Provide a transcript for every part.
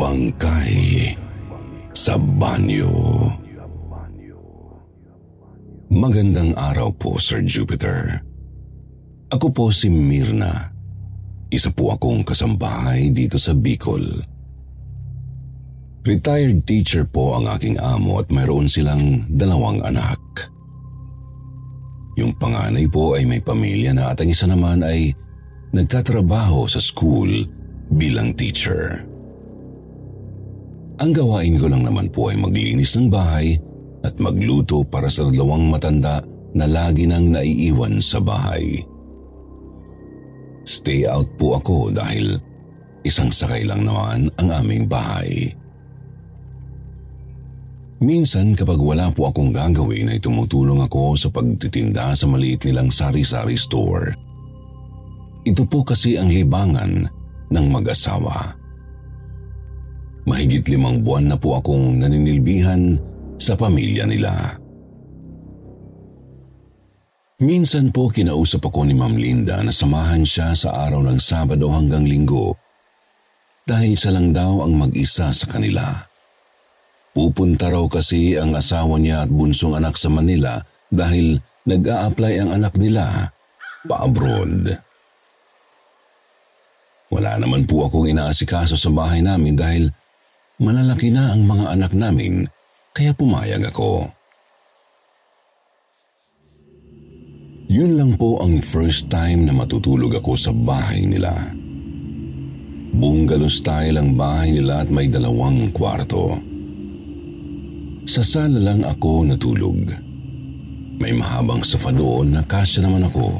Bangkay sa banyo. Magandang araw po, Sir Jupiter. Ako po si Mirna. Isa po akong kasambahay dito sa Bicol. Retired teacher po ang aking amo at mayroon silang dalawang anak. Yung panganay po ay may pamilya na at ang isa naman ay nagtatrabaho sa school bilang teacher. Ang gawain ko lang naman po ay maglinis ng bahay at magluto para sa dalawang matanda na lagi nang naiiwan sa bahay. Stay out po ako dahil isang sakay lang naman ang aming bahay. Minsan kapag wala po akong gagawin ay tumutulong ako sa pagtitinda sa maliit nilang sari-sari store. Ito po kasi ang libangan ng mag-asawa. Mahigit limang buwan na po akong naninilbihan sa pamilya nila. Minsan po kinausap ako ni Ma'am Linda na samahan siya sa araw ng Sabado hanggang Linggo dahil siya lang daw ang mag-isa sa kanila. Pupunta raw kasi ang asawa niya at bunsong anak sa Manila dahil nag-a-apply ang anak nila pa-abroad. Wala naman po akong inaasikaso sa bahay namin dahil malalaki na ang mga anak namin kaya pumayag ako. Yun lang po ang first time na matutulog ako sa bahay nila. Bungalow style ang bahay nila at may dalawang kwarto. Sa sala lang ako natulog. May mahabang sofa doon na kasya naman ako.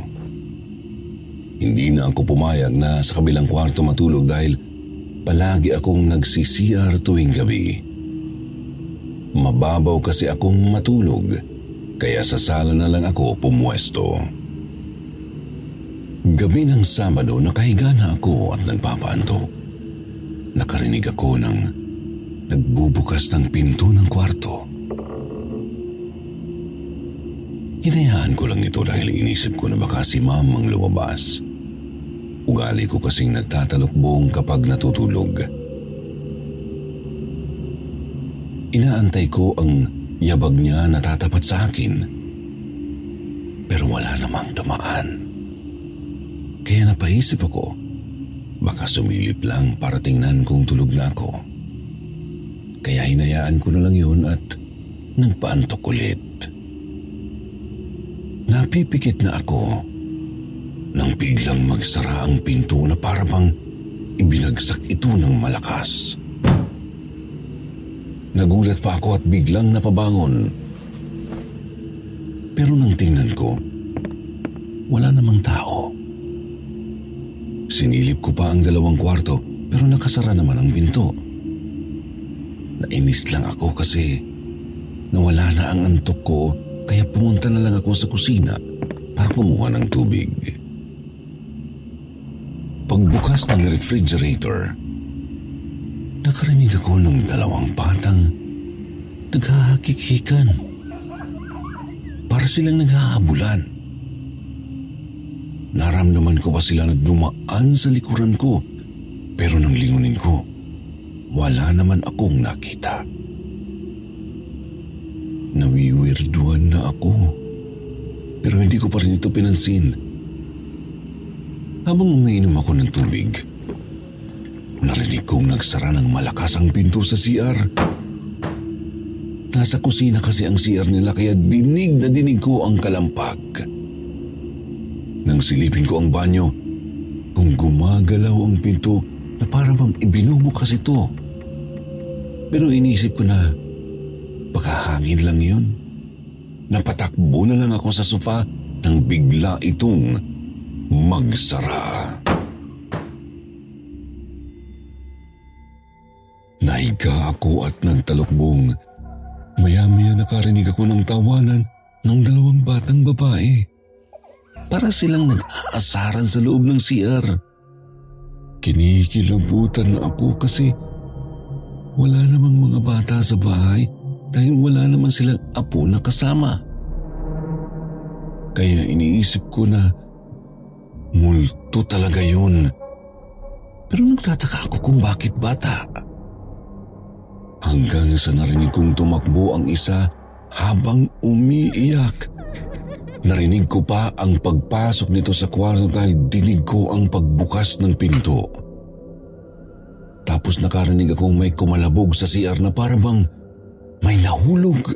Hindi na ako pumayag na sa kabilang kwarto matulog dahil palagi akong nagsisiyar tuwing gabi. Mababaw kasi akong matulog kaya sa sala na lang ako pumwesto. Gabi ng Sabado nakahiga na ako at nagpapaantok. Nakarinig ako ng nagbubukas ng pinto ng kwarto. Hinayaan ko lang ito dahil inisip ko na baka si ma'am ang lumabas. Ugali ko kasing nagtatalokbong kapag natutulog. Inaantay ko ang yabag niya na tatapat sa akin. Pero wala namang dumaan. Kaya napaisip ako, baka sumilip lang para tingnan kung tulog na ako. Kaya hinayaan ko na lang yun at nagpaantok ulit. Napipikit na ako nang biglang magsara ang pinto na para bang ibinagsak ito ng malakas. Nagulat pa ako at biglang napabangon. Pero nang tingnan ko, wala namang tao. Sinilip ko pa ang dalawang kwarto pero nakasara naman ang pinto. Nainis lang ako kasi nawala na ang antok ko kaya pumunta na lang ako sa kusina para kumuha ng tubig. Pagbukas ng refrigerator, nakarinig ako ng dalawang batang naghahakikikan. Para silang naghahabulan. Naramdaman ko pa sila na dumaan sa likuran ko pero nang lingunin ko, wala naman akong nakita. Nawiwirduan na ako. Pero hindi ko pa rin ito pinansin. Habang umiinom ako ng tubig, narinig kong nagsara ng malakas ang pinto sa CR. Nasa kusina kasi ang CR nila kaya dinig na dinig ko ang kalampag. Nang silipin ko ang banyo, kung gumagalaw ang pinto na para bang ibinubukas ito. Pero inisip ko na baka hangin lang yun. Napatakbo na lang ako sa sofa nang bigla itong magsara. Nahiga ako at nagtalokbong. Maya-maya nakarinig ako ng tawanan ng dalawang batang babae. Para silang nag-aasaran sa loob ng CR. Kinikilabutan na ako kasi wala namang mga bata sa bahay dahil wala naman silang apo na kasama. Kaya iniisip ko na multo talaga yun. Pero nagtataka ako kung bakit bata. Hanggang sa narinig kong tumakbo ang isa habang umiiyak. Narinig ko pa ang pagpasok nito sa kwarto dahil dinig ko ang pagbukas ng pinto. Tapos nakarinig akong may kumalabog sa CR na parang may nahulog.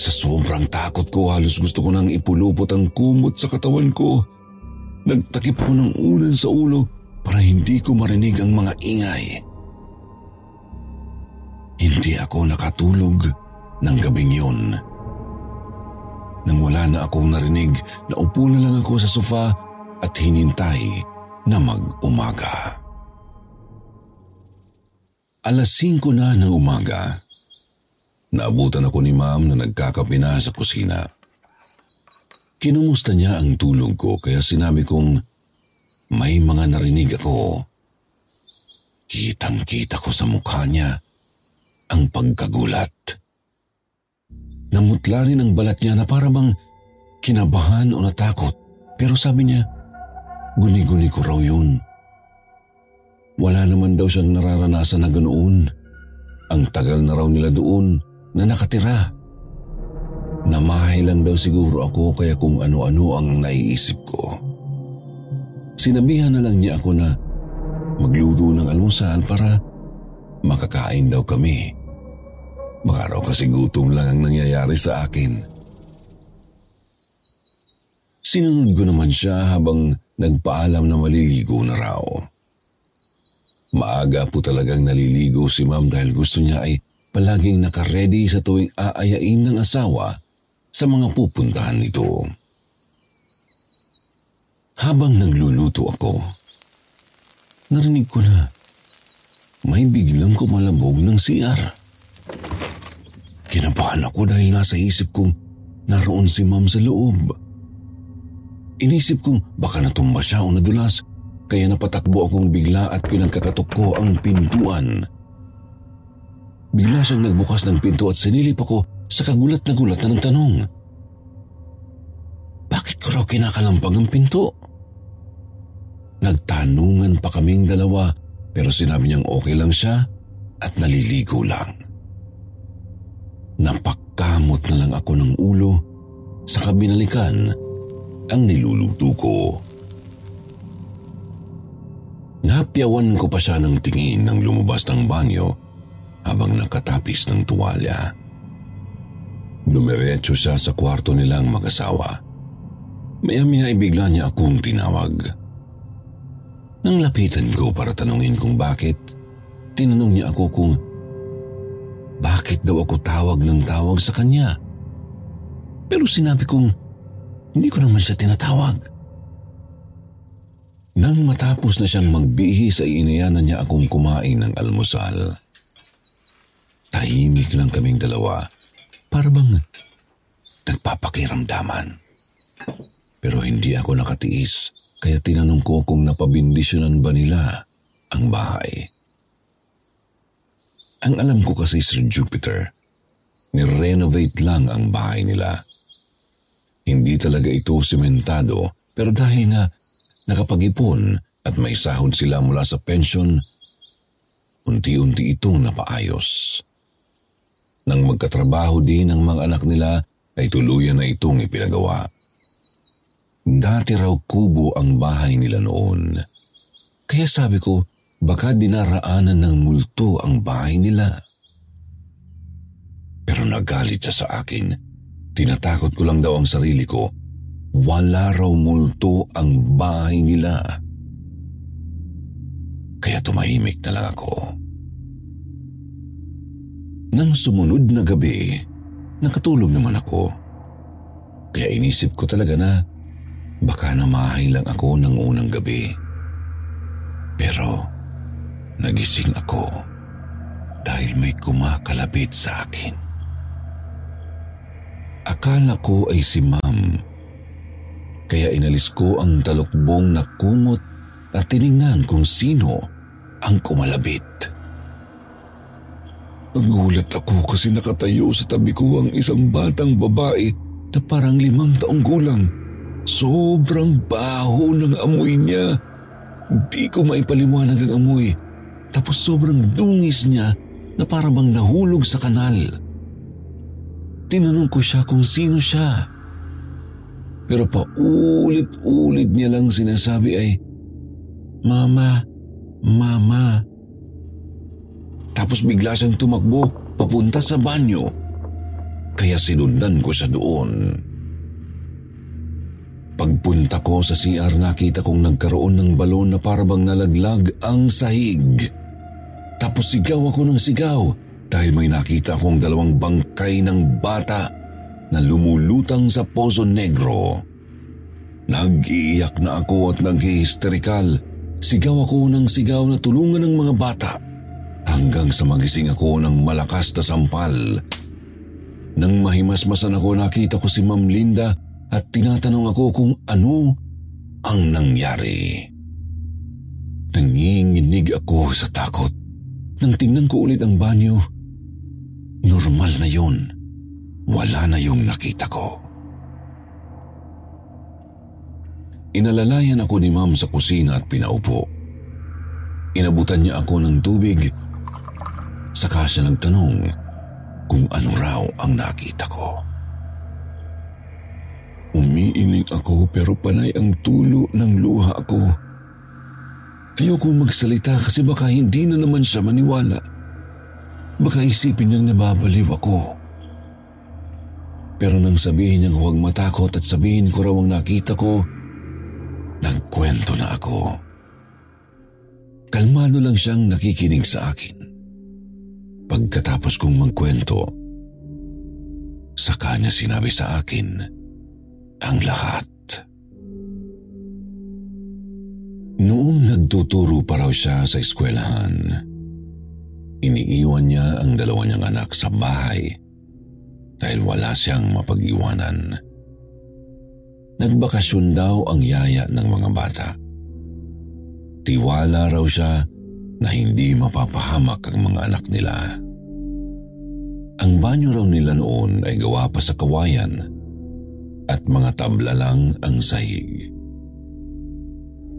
Sa sobrang takot ko, halos gusto ko nang ipulupot ang kumot sa katawan ko. Nagtakip ko ng ulan sa ulo para hindi ko marinig ang mga ingay. Hindi ako nakatulog ng gabing yun. Nang wala na akong narinig, naupo na lang ako sa sofa at hinintay na mag-umaga. Alas 5 na ng umaga. Naabutan ako ni ma'am na nagkakape na sa kusina. Kinumusta niya ang tulog ko kaya sinabi kong may mga narinig ako. Kitang-kita ko sa mukha niya ang pagkagulat. Namutla rin ang balat niya na parang kinabahan o natakot pero sabi niya, guni-guni ko raw yun. Wala naman daw siyang nararanasan na ganoon. Ang tagal na raw nila doon na nakatira. Namahay lang daw siguro ako kaya kung ano-ano ang naiisip ko. Sinabihan na lang niya ako na magluto ng almusal para makakain daw kami. Baka raw kasi gutom lang ang nangyayari sa akin. Sinunod ko naman siya habang nagpaalam na maliligo na raw. Maaga po talagang naliligo si ma'am dahil gusto niya ay palaging nakaredy sa tuwing aayain ng asawa sa mga pupuntahan nito. Habang nagluluto ako, narinig ko na may biglang kumalabog ng CR. Kinabahan ako dahil nasa isip kong naroon si ma'am sa loob. Inisip kong baka natumba siya o nadulas kaya napatakbo akong bigla at pinagkakatok ko ang pintuan. Bigla siyang nagbukas ng pinto at sinilip ako sa kagulat na gulat na ng tanong. Bakit ko raw kinakalampag ang pinto? Nagtanungan pa kaming dalawa pero sinabi niyang okay lang siya at naliligo lang. Napakkamot na lang ako ng ulo sa kabinalikan ang niluluto ko. Napyawan ko pa siya ng tingin nang lumabas ng banyo habang nakatapis ng tuwalya. Lumiretso siya sa kwarto nilang mag-asawa. Maya-maya ay bigla niya akong tinawag. Nang lapitan ko para tanungin kung bakit, tinanong niya ako kung bakit daw ako tawag ng tawag sa kanya. Pero sinabi kong hindi ko naman siya tinatawag. Nang matapos na siyang magbihis ay inayanan niya akong kumain ng almusal. Tahimik lang kaming dalawa, para bang nagpapakiramdaman. Pero hindi ako nakatiis kaya tinanong ko kung napabindisyonan ba nila ang bahay. Ang alam ko kasi Sir Jupiter, ni-renovate lang ang bahay nila. Hindi talaga ito sementado pero dahil nga nakapag-ipon at may sahod sila mula sa pension, unti-unti itong napaayos. Nang magkatrabaho din ang mga anak nila ay tuluyan na itong ipinagawa. Dati raw kubo ang bahay nila noon. Kaya sabi ko, baka dinaraanan ng multo ang bahay nila. Pero nagalit siya sa akin. Tinatakot ko lang daw ang sarili ko. Wala raw multo ang bahay nila. Kaya tumahimik na lang ako. Nang sumunod na gabi, nakatulog naman ako. Kaya inisip ko talaga na baka namahay lang ako ng unang gabi. Pero nagising ako dahil may kumakalabit sa akin. Akala ko ay si ma'am. Kaya inalis ko ang talukbong na kumot at tiningnan kung sino ang kumalabit. Nagulat ako kasi nakatayo sa tabi ko ang isang batang babae na parang limang taong gulang. Sobrang baho ng amoy niya. Di ko maipaliwanag ang amoy. Tapos sobrang dungis niya na parang nahulog sa kanal. Tinanong ko siya kung sino siya. Pero paulit-ulit niya lang sinasabi ay, Mama, Mama. Tapos bigla siyang tumakbo papunta sa banyo. Kaya sinundan ko siya doon. Pagpunta ko sa CR nakita kong nagkaroon ng balon na parabang nalaglag ang sahig. Tapos sigaw ako ng sigaw dahil may nakita akong dalawang bangkay ng bata na lumulutang sa Pozo Negro. Nag-iiyak na ako at nag-hysterikal. Sigaw ako ng sigaw na tulungan ng mga bata hanggang sa magising ako ng malakas na sampal. Nang mahimasmasan ako nakita ko si Ma'am Linda at tinatanong ako kung ano ang nangyari. Nanginginig ako sa takot. Nang tingnan ko ulit ang banyo, normal na yun. Wala na yung nakita ko. Inalalayan ako ni ma'am sa kusina at pinaupo. Inabutan niya ako ng tubig. Saka siya nagtanong kung ano raw ang nakita ko. Umiiling ako pero panay ang tulo ng luha ko. Ayoko magsalita kasi baka hindi na naman siya maniwala. Baka isipin niyang nababaliw ako. Pero nang sabihin niyang huwag matakot at sabihin ko raw ang nakita ko, nagkwento na ako. Kalmado lang siyang nakikinig sa akin. Pagkatapos kong magkwento, sa kanya sinabi sa akin ang lahat. Noong nagtuturo pa raw siya sa eskwelahan, iniiwan niya ang dalawa niyang anak sa bahay dahil wala siyang mapag-iwanan. Nagbakasyon daw ang yaya ng mga bata. Tiwala raw siya na hindi mapapahamak ang mga anak nila. Ang banyo raw nila noon ay gawa pa sa kawayan at mga tabla lang ang sahig.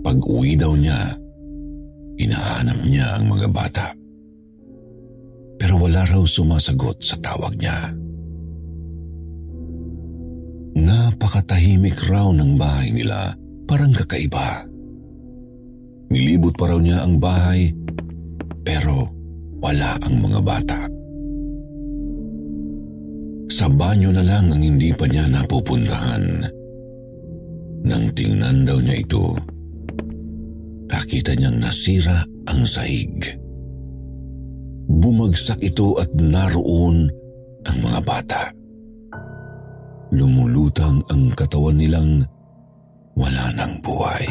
Pag uwi daw niya, inahanap niya ang mga bata. Pero wala raw sumasagot sa tawag niya. Napakatahimik raw ng bahay nila, parang kakaiba. Nilibot pa raw niya ang bahay, pero wala ang mga bata. Sa banyo na lang ang hindi pa niya napupuntahan. Nang tingnan daw niya ito, nakita niyang nasira ang sahig. Bumagsak ito at naroon ang mga bata. Lumulutang ang katawan nilang wala ng buhay.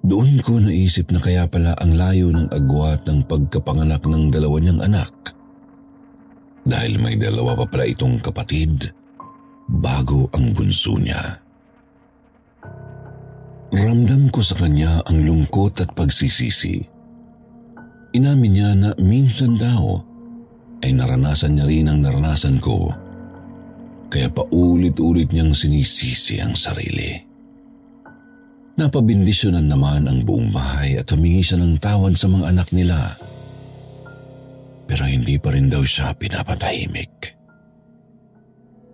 Doon ko naisip na kaya pala ang layo ng agwat ng pagkapanganak ng dalawa niyang anak. Dahil may dalawa pa pala itong kapatid bago ang bunso niya. Ramdam ko sa kanya ang lungkot at pagsisisi. Inamin niya na minsan daw ay naranasan niya rin ang naranasan ko. Kaya paulit-ulit niyang sinisisi ang sarili. Napabindisyonan naman ang buong bahay at humingi siya ng tawad sa mga anak nila. Pero hindi pa rin daw siya pinapatahimik.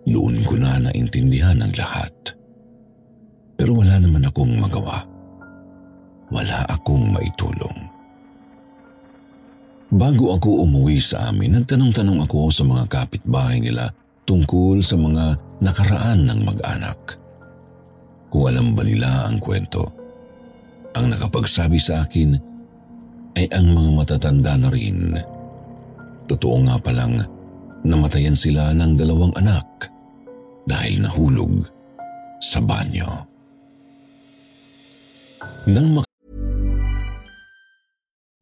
Noon ko na naintindihan ang lahat. Pero wala naman akong magawa. Wala akong maitulong. Bago ako umuwi sa amin, nagtanong-tanong ako sa mga kapitbahay nila tungkol sa mga nakaraan ng mag-anak. Kung alam ba nila ang kwento. Ang nakapagsabi sa akin ay ang mga matatanda na rin. Totoo nga palang namatayan sila ng dalawang anak dahil nahulog sa banyo. Nang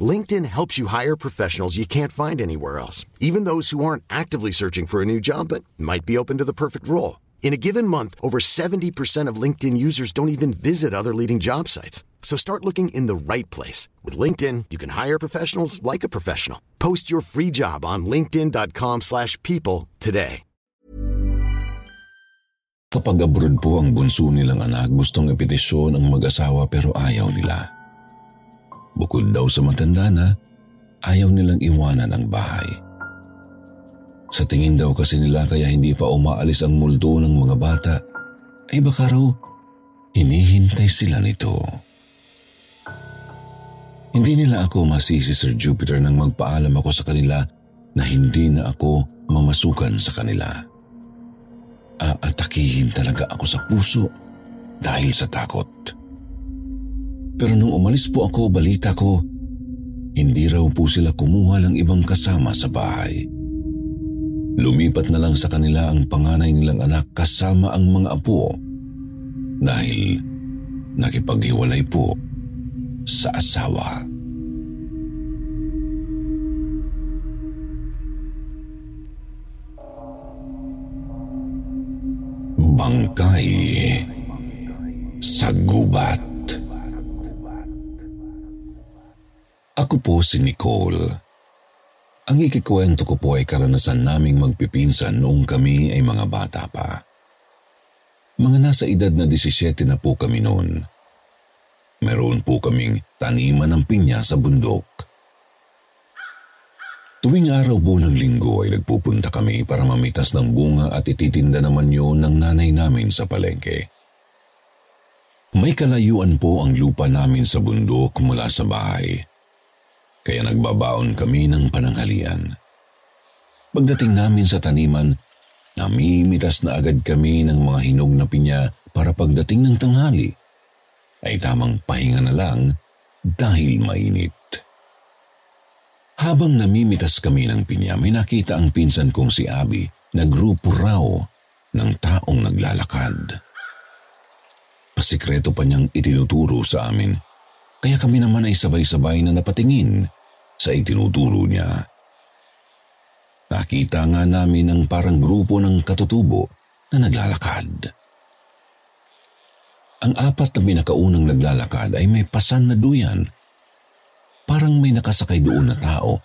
LinkedIn helps you hire professionals you can't find anywhere else, even those who aren't actively searching for a new job but might be open to the perfect role. In a given month, over 70% of LinkedIn users don't even visit other leading job sites. So start looking in the right place. With LinkedIn, you can hire professionals like a professional. Post your free job on linkedin.com slash people today. Kapag abroad po ang bunso nilang anak, gustong ang mag-asawa pero ayaw nila. Bukod daw sa matanda na, ayaw nilang iwanan ang bahay. Sa tingin daw kasi nila kaya hindi pa umaalis ang multo ng mga bata, ay baka raw hinihintay sila nito. Hindi nila ako masisi Sir Jupiter nang magpaalam ako sa kanila na hindi na ako mamasukan sa kanila. Aatakihin talaga ako sa puso dahil sa takot. Pero nung umalis po ako, balita ko, hindi raw po sila kumuha ng ibang kasama sa bahay. Lumipat na lang sa kanila ang panganay nilang anak kasama ang mga apo dahil nakipaghiwalay po sa asawa. Bangkay sa gubat. Ako po si Nicole. Ang ikikwento ko po ay karanasan naming magpipinsan noong kami ay mga bata pa. Mga nasa edad na 17 na po kami noon. Meron po kaming taniman ng pinya sa bundok. Tuwing araw po ng linggo ay nagpupunta kami para mamitas ng bunga at ititinda naman yun ng nanay namin sa palengke. May kalayuan po ang lupa namin sa bundok mula sa bahay. Kaya nagbabaon kami ng pananghalian. Pagdating namin sa taniman, namimitas na agad kami ng mga hinog na pinya para pagdating ng tanghali ay tamang pahinga na lang dahil mainit. Habang namimitas kami ng pinya, may nakita ang pinsan kong si Abby na grupo raw ng taong naglalakad. Pasikreto pa niyang itinuturo sa amin, kaya kami naman ay sabay-sabay na napatingin sa itinuturo niya. Nakita nga namin ang parang grupo ng katutubo na naglalakad. Ang apat na pinakaunang naglalakad ay may pasan na duyan. Parang may nakasakay doon na tao,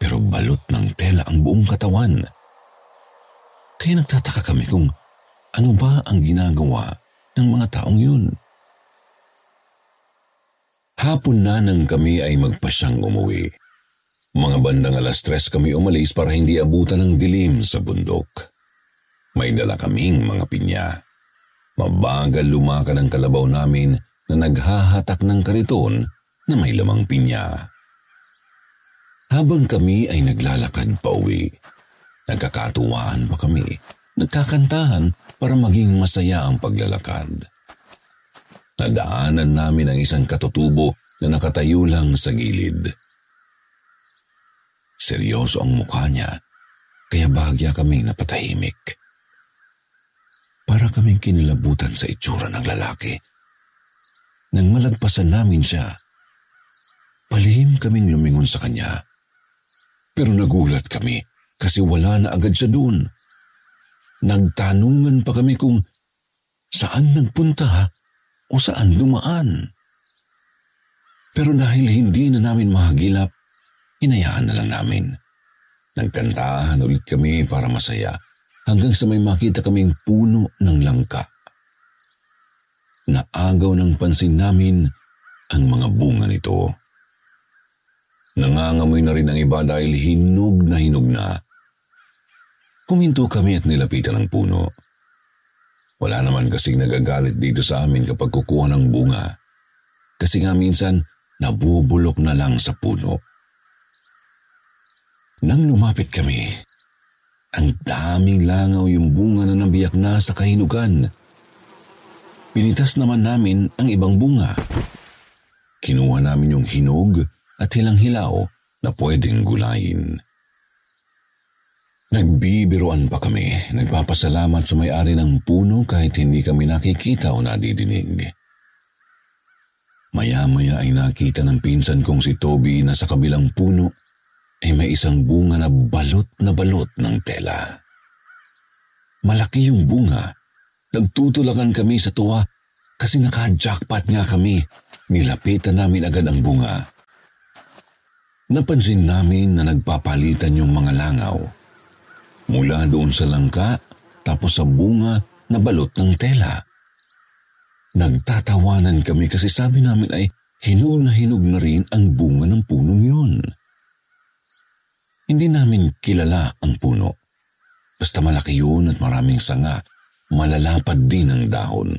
pero balot ng tela ang buong katawan. Kaya nagtataka kami kung ano ba ang ginagawa ng mga taong yun. Hapon na nang kami ay magpasyang umuwi. Mga bandang alas tres kami umalis para hindi abutan ng dilim sa bundok. May dala kaming mga pinya. Mabagal lumakad ang kalabaw namin na naghahatak ng kariton na may lamang pinya. Habang kami ay naglalakad pa uwi, nagkakatuwaan pa kami, nagkakantahan para maging masaya ang paglalakad. Nadaanan namin ang isang katutubo na nakatayo lang sa gilid. Seryoso ang mukha niya, kaya bahagya kaming napatahimik. Para kaming kinilabutan sa itsura ng lalaki. Nang malagpasan namin siya, palihim kaming lumingon sa kanya. Pero nagulat kami kasi wala na agad siya doon. Nagtanungan pa kami kung saan nagpunta o saan dumaan. Pero dahil hindi na namin mahagilap, hinayaan na lang namin. Nagkantahan ulit kami para masaya hanggang sa may makita kaming puno ng langka. Naagaw ng pansin namin ang mga bunga nito. Nangangamoy na rin ang iba dahil hinog na hinog na. Kuminto kami at nilapitan ang puno. Wala naman kasing nagagalit dito sa amin kapag kukuha ng bunga. Kasi nga minsan, nabubulok na lang sa puno. Nang lumapit kami, ang daming langaw yung bunga na nabiyak na sa kahinugan. Pinitas naman namin ang ibang bunga. Kinuha namin yung hinog at hilang-hilaw na pwedeng gulayin. Nagbibiruan pa kami, nagpapasalamat sa may-ari ng puno kahit hindi kami nakikita o nadidinig. Maya-maya ay nakita ng pinsan kong si Toby na sa kabilang puno ay may isang bunga na balot na balot ng tela. Malaki yung bunga. Nagtutulakan kami sa tuwa kasi naka-jackpot nga kami. Nilapitan namin agad ang bunga. Napansin namin na nagpapalitan yung mga langaw. Mula doon sa langka, tapos sa bunga na balot ng tela. Nagtatawanan kami kasi sabi namin ay hinog na hinog na rin ang bunga ng punong yun. Hindi namin kilala ang puno. Basta malaki yun at maraming sanga, malalapad din ang dahon.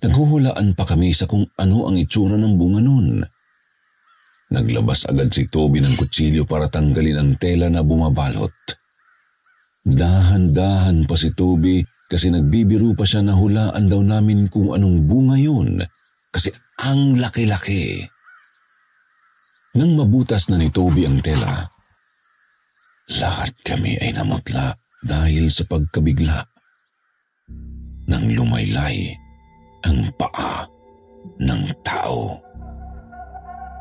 Naghuhulaan pa kami sa kung ano ang itsura ng bunga nun. Naglabas agad si Toby ng kutsilyo para tanggalin ang tela na bumabalot. Dahan-dahan pa si Toby kasi nagbibiro pa siya na hulaan daw namin kung anong bunga yun kasi ang laki-laki. Nang mabutas na ni Toby ang tela, lahat kami ay namutla dahil sa pagkabigla. Nang lumaylay ang paa ng tao.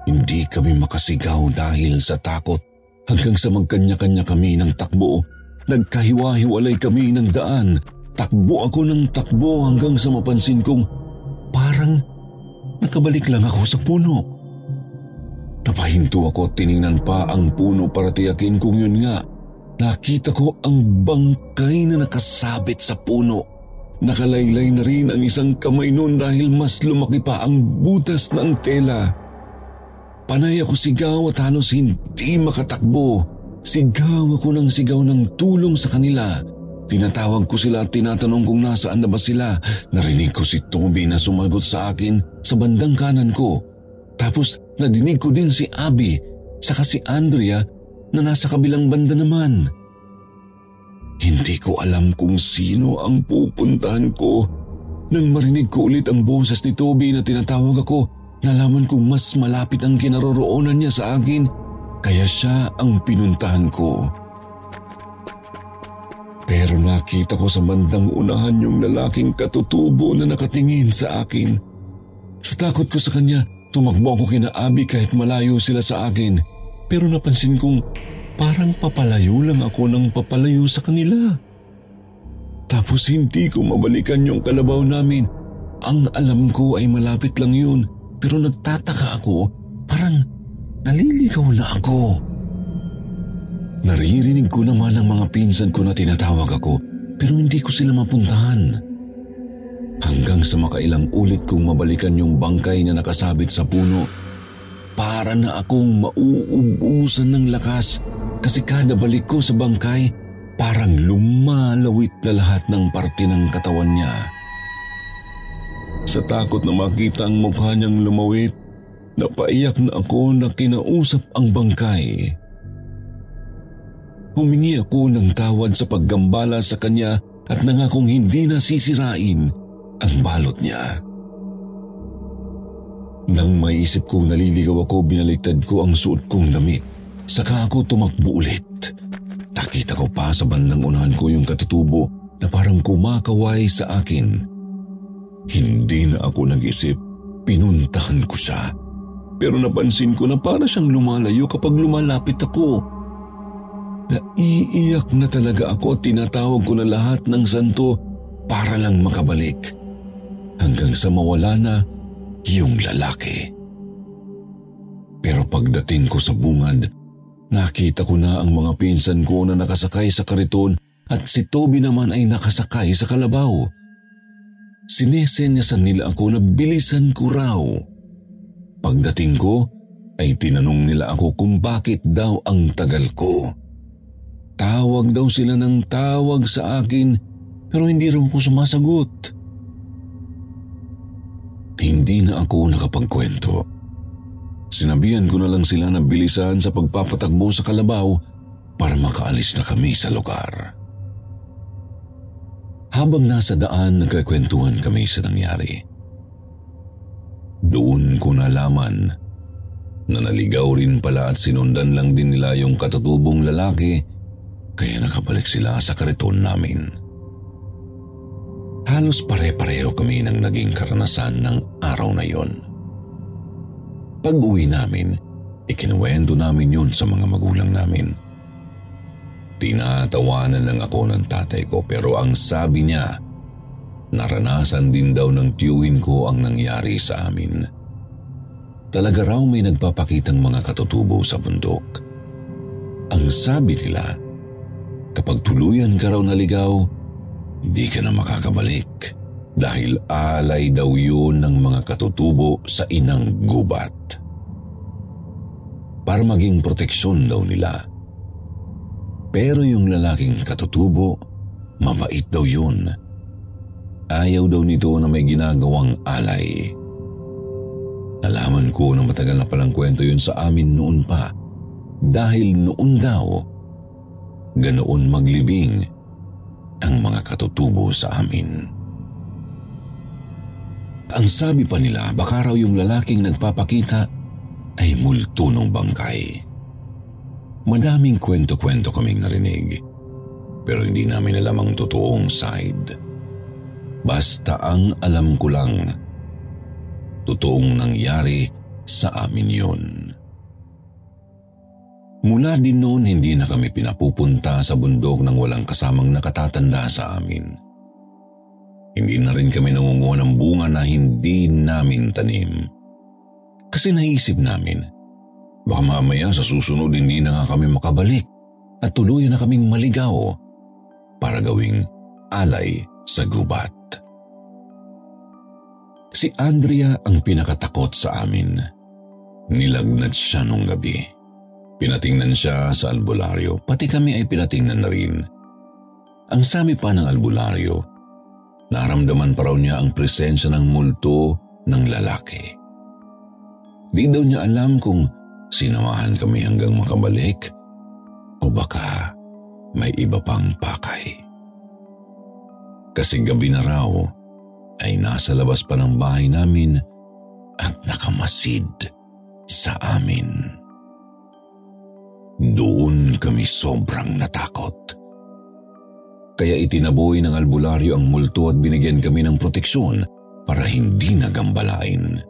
Hindi kami makasigaw dahil sa takot hanggang sa magkanya-kanya kami ng takbo. Nagkahiwa-hiwalay kami ng daan. Takbo ako ng takbo hanggang sa mapansin kong parang nakabalik lang ako sa puno. Napahinto ako at tiningnan pa ang puno para tiyakin kung yun nga. Nakita ko ang bangkay na nakasabit sa puno. Nakalaylay na rin ang isang kamay noon dahil mas lumaki pa ang butas ng tela. Panay ako sigaw at halos hindi makatakbo. Sigaw ako ng sigaw ng tulong sa kanila. Tinatawag ko sila at tinatanong kung nasaan na ba sila. Narinig ko si Toby na sumagot sa akin sa bandang kanan ko. Tapos nadinig ko din si Abby, saka si Andrea na nasa kabilang banda naman. Hindi ko alam kung sino ang pupuntahan ko. Nang marinig ko ulit ang boses ni Toby na tinatawag ako, Nalaman kong mas malapit ang kinaroroonan niya sa akin, kaya siya ang pinuntahan ko. Pero nakita ko sa bandang unahan yung lalaking katutubo na nakatingin sa akin. Sa takot ko sa kanya, tumakbo ako kina Abby kahit malayo sila sa akin. Pero napansin kong parang papalayo lang ako ng papalayo sa kanila. Tapos hindi ko mabalikan yung kalabaw namin. Ang alam ko ay malapit lang yun pero nagtataka ako, naliligaw na ako. Naririnig ko naman ang mga pinsan ko na tinatawag ako pero hindi ko sila mapuntahan. Hanggang sa makailang ulit kong mabalikan yung bangkay na nakasabit sa puno, para na akong mauubusan ng lakas kasi kada balik ko sa bangkay, parang lumalawit na lahat ng parte ng katawan niya. Sa takot na makita ang mukha niyang lumawit, napaiyak na ako na kinausap ang bangkay. Humingi ako ng tawad sa paggambala sa kanya at nangakong hindi na sisirain ang balot niya. Nang maisip kong naliligaw ako, binaliktad ko ang suot kong damit. Saka ako tumakbo ulit. Nakita ko pa sa bandang unahan ko yung katutubo na parang kumakaway sa akin. Hindi na ako nag-isip. Pinuntahan ko siya. Pero napansin ko na para siyang lumalayo kapag lumalapit ako. Naiiyak na talaga ako at tinatawag ko na lahat ng santo para lang makabalik. Hanggang sa mawala na yung lalaki. Pero pagdating ko sa bungad, nakita ko na ang mga pinsan ko na nakasakay sa kariton at si Toby naman ay nakasakay sa kalabaw. Sinesenyasan nila ako na bilisan ko raw. Pagdating ko, ay tinanong nila ako kung bakit daw ang tagal ko. Tawag daw sila ng tawag sa akin pero hindi raw ako sumasagot. Hindi na ako nakapagkwento. Sinabihan ko na lang sila na bilisan sa pagpapatakbo sa kalabaw para makaalis na kami sa lugar. Habang nasa daan, nagkakwentuhan kami sa nangyari. Doon ko nalaman na naligaw rin pala at sinundan lang din nila yung katutubong lalaki kaya nakabalik sila sa kariton namin. Halos pare-pareho kami ng naging karanasan ng araw na yon. Pag uwi namin, ikinuwento namin yun sa mga magulang namin. Tinatawanan lang ako ng tatay ko pero ang sabi niya, naranasan din daw ng tiyuhin ko ang nangyari sa amin. Talaga raw may nagpapakitang mga katutubo sa bundok. Ang sabi nila, kapag tuluyan ka raw naligaw, di ka na makakabalik dahil alay daw yun ng mga katutubo sa inang gubat. Para maging proteksyon daw nila, pero yung lalaking katutubo, mabait daw yun. Ayaw daw nito na may ginagawang alay. Nalaman ko na matagal na palang kwento yun sa amin noon pa. Dahil noon daw, ganoon maglibing ang mga katutubo sa amin. Ang sabi pa nila, baka raw yung lalaking nagpapakita ay multo ng bangkay. Madaming kwento-kwento kaming narinig. Pero hindi namin alam ang totoong side. Basta ang alam ko lang, totoong nangyari sa amin yun. Mula din noon, hindi na kami pinapupunta sa bundok ng walang kasamang nakatatanda sa amin. Hindi na rin kami nangunguha ng bunga na hindi namin tanim. Kasi naisip namin, Baka mamaya sa susunod hindi na nga kami makabalik at tuluyan na kaming maligaw para gawing alay sa gubat. Si Andrea ang pinakatakot sa amin. Nilagnat siya nung gabi. Pinatingnan siya sa albularyo, pati kami ay pinatingnan na rin. Ang sami pa ng albularyo, naramdaman pa raw niya ang presensya ng multo ng lalaki. Di daw niya alam kung Sinamahan kami hanggang makabalik o baka may iba pang pakay. Kasi gabi na raw ay nasa labas pa ng bahay namin at nakamasid sa amin. Doon kami sobrang natakot. Kaya itinaboy ng albularyo ang multo at binigyan kami ng proteksyon para hindi nagambalain.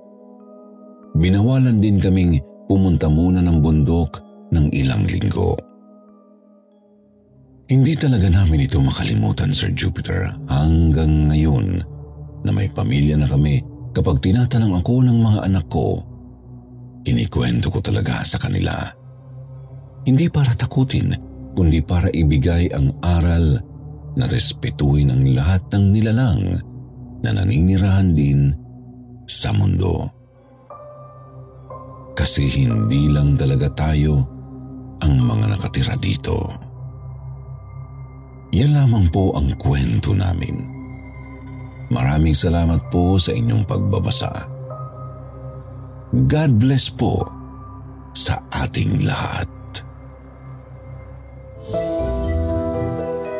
Binawalan din kaming pumunta muna ng bundok ng ilang linggo. Hindi talaga namin ito makalimutan, Sir Jupiter, hanggang ngayon na may pamilya na kami kapag tinatanong ako ng mga anak ko, kinikwento ko talaga sa kanila. Hindi para takutin, kundi para ibigay ang aral na respetuhin ang lahat ng nilalang na naninirahan din sa mundo kasi hindi lang talaga tayo ang mga nakatira dito. Yan lamang po ang kwento namin. Maraming salamat po sa inyong pagbabasa. God bless po sa ating lahat.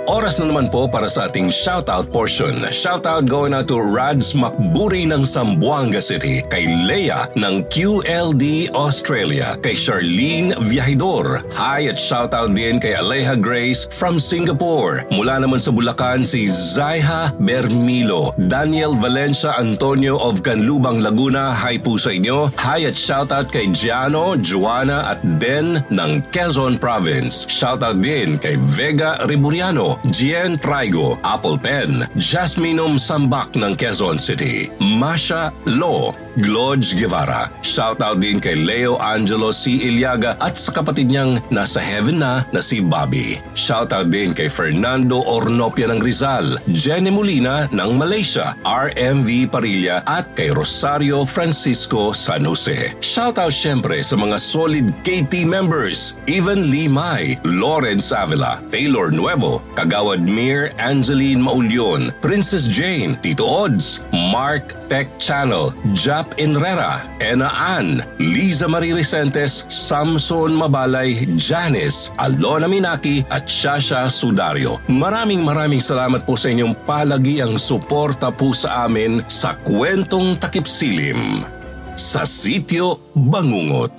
Oras na naman po para sa ating shoutout portion. Shoutout going out to Rads Makburi ng Zamboanga City, kay Leia ng QLD Australia, kay Charlene Viajidor. Hi at shoutout din kay Aleha Grace from Singapore. Mula naman sa Bulacan si Zaiha Bermilo, Daniel Valencia Antonio of Canlubang Laguna. Hi po sa inyo. Hi at shoutout kay Giano, Joanna at Den ng Quezon Province. Shoutout din kay Vega Riburiano, Gian Traigo, Apple Pen, Jasminum Sambak ng Quezon City, Masha Lo, Glodge Guevara. Shoutout din kay Leo Angelo C. Iliaga at sa kapatid niyang nasa heaven na na si Bobby. Shoutout din kay Fernando Ornopia ng Rizal, Jenny Molina ng Malaysia, RMV Parilla at kay Rosario Francisco San Jose. Shoutout syempre sa mga solid KT members, Evan Limay, Lawrence Avila, Taylor Nuevo, Kagawad Mir Angeline Maulyon, Princess Jane, Tito Odds, Mark Tech Channel, Jap Enrera, Ena Ann, Liza Marie Recentes, Samson Mabalay, Janice, Alona Minaki at Shasha Sudario. Maraming maraming salamat po sa inyong palagiang suporta po sa amin sa kwentong takip silim sa sitio Bangungot.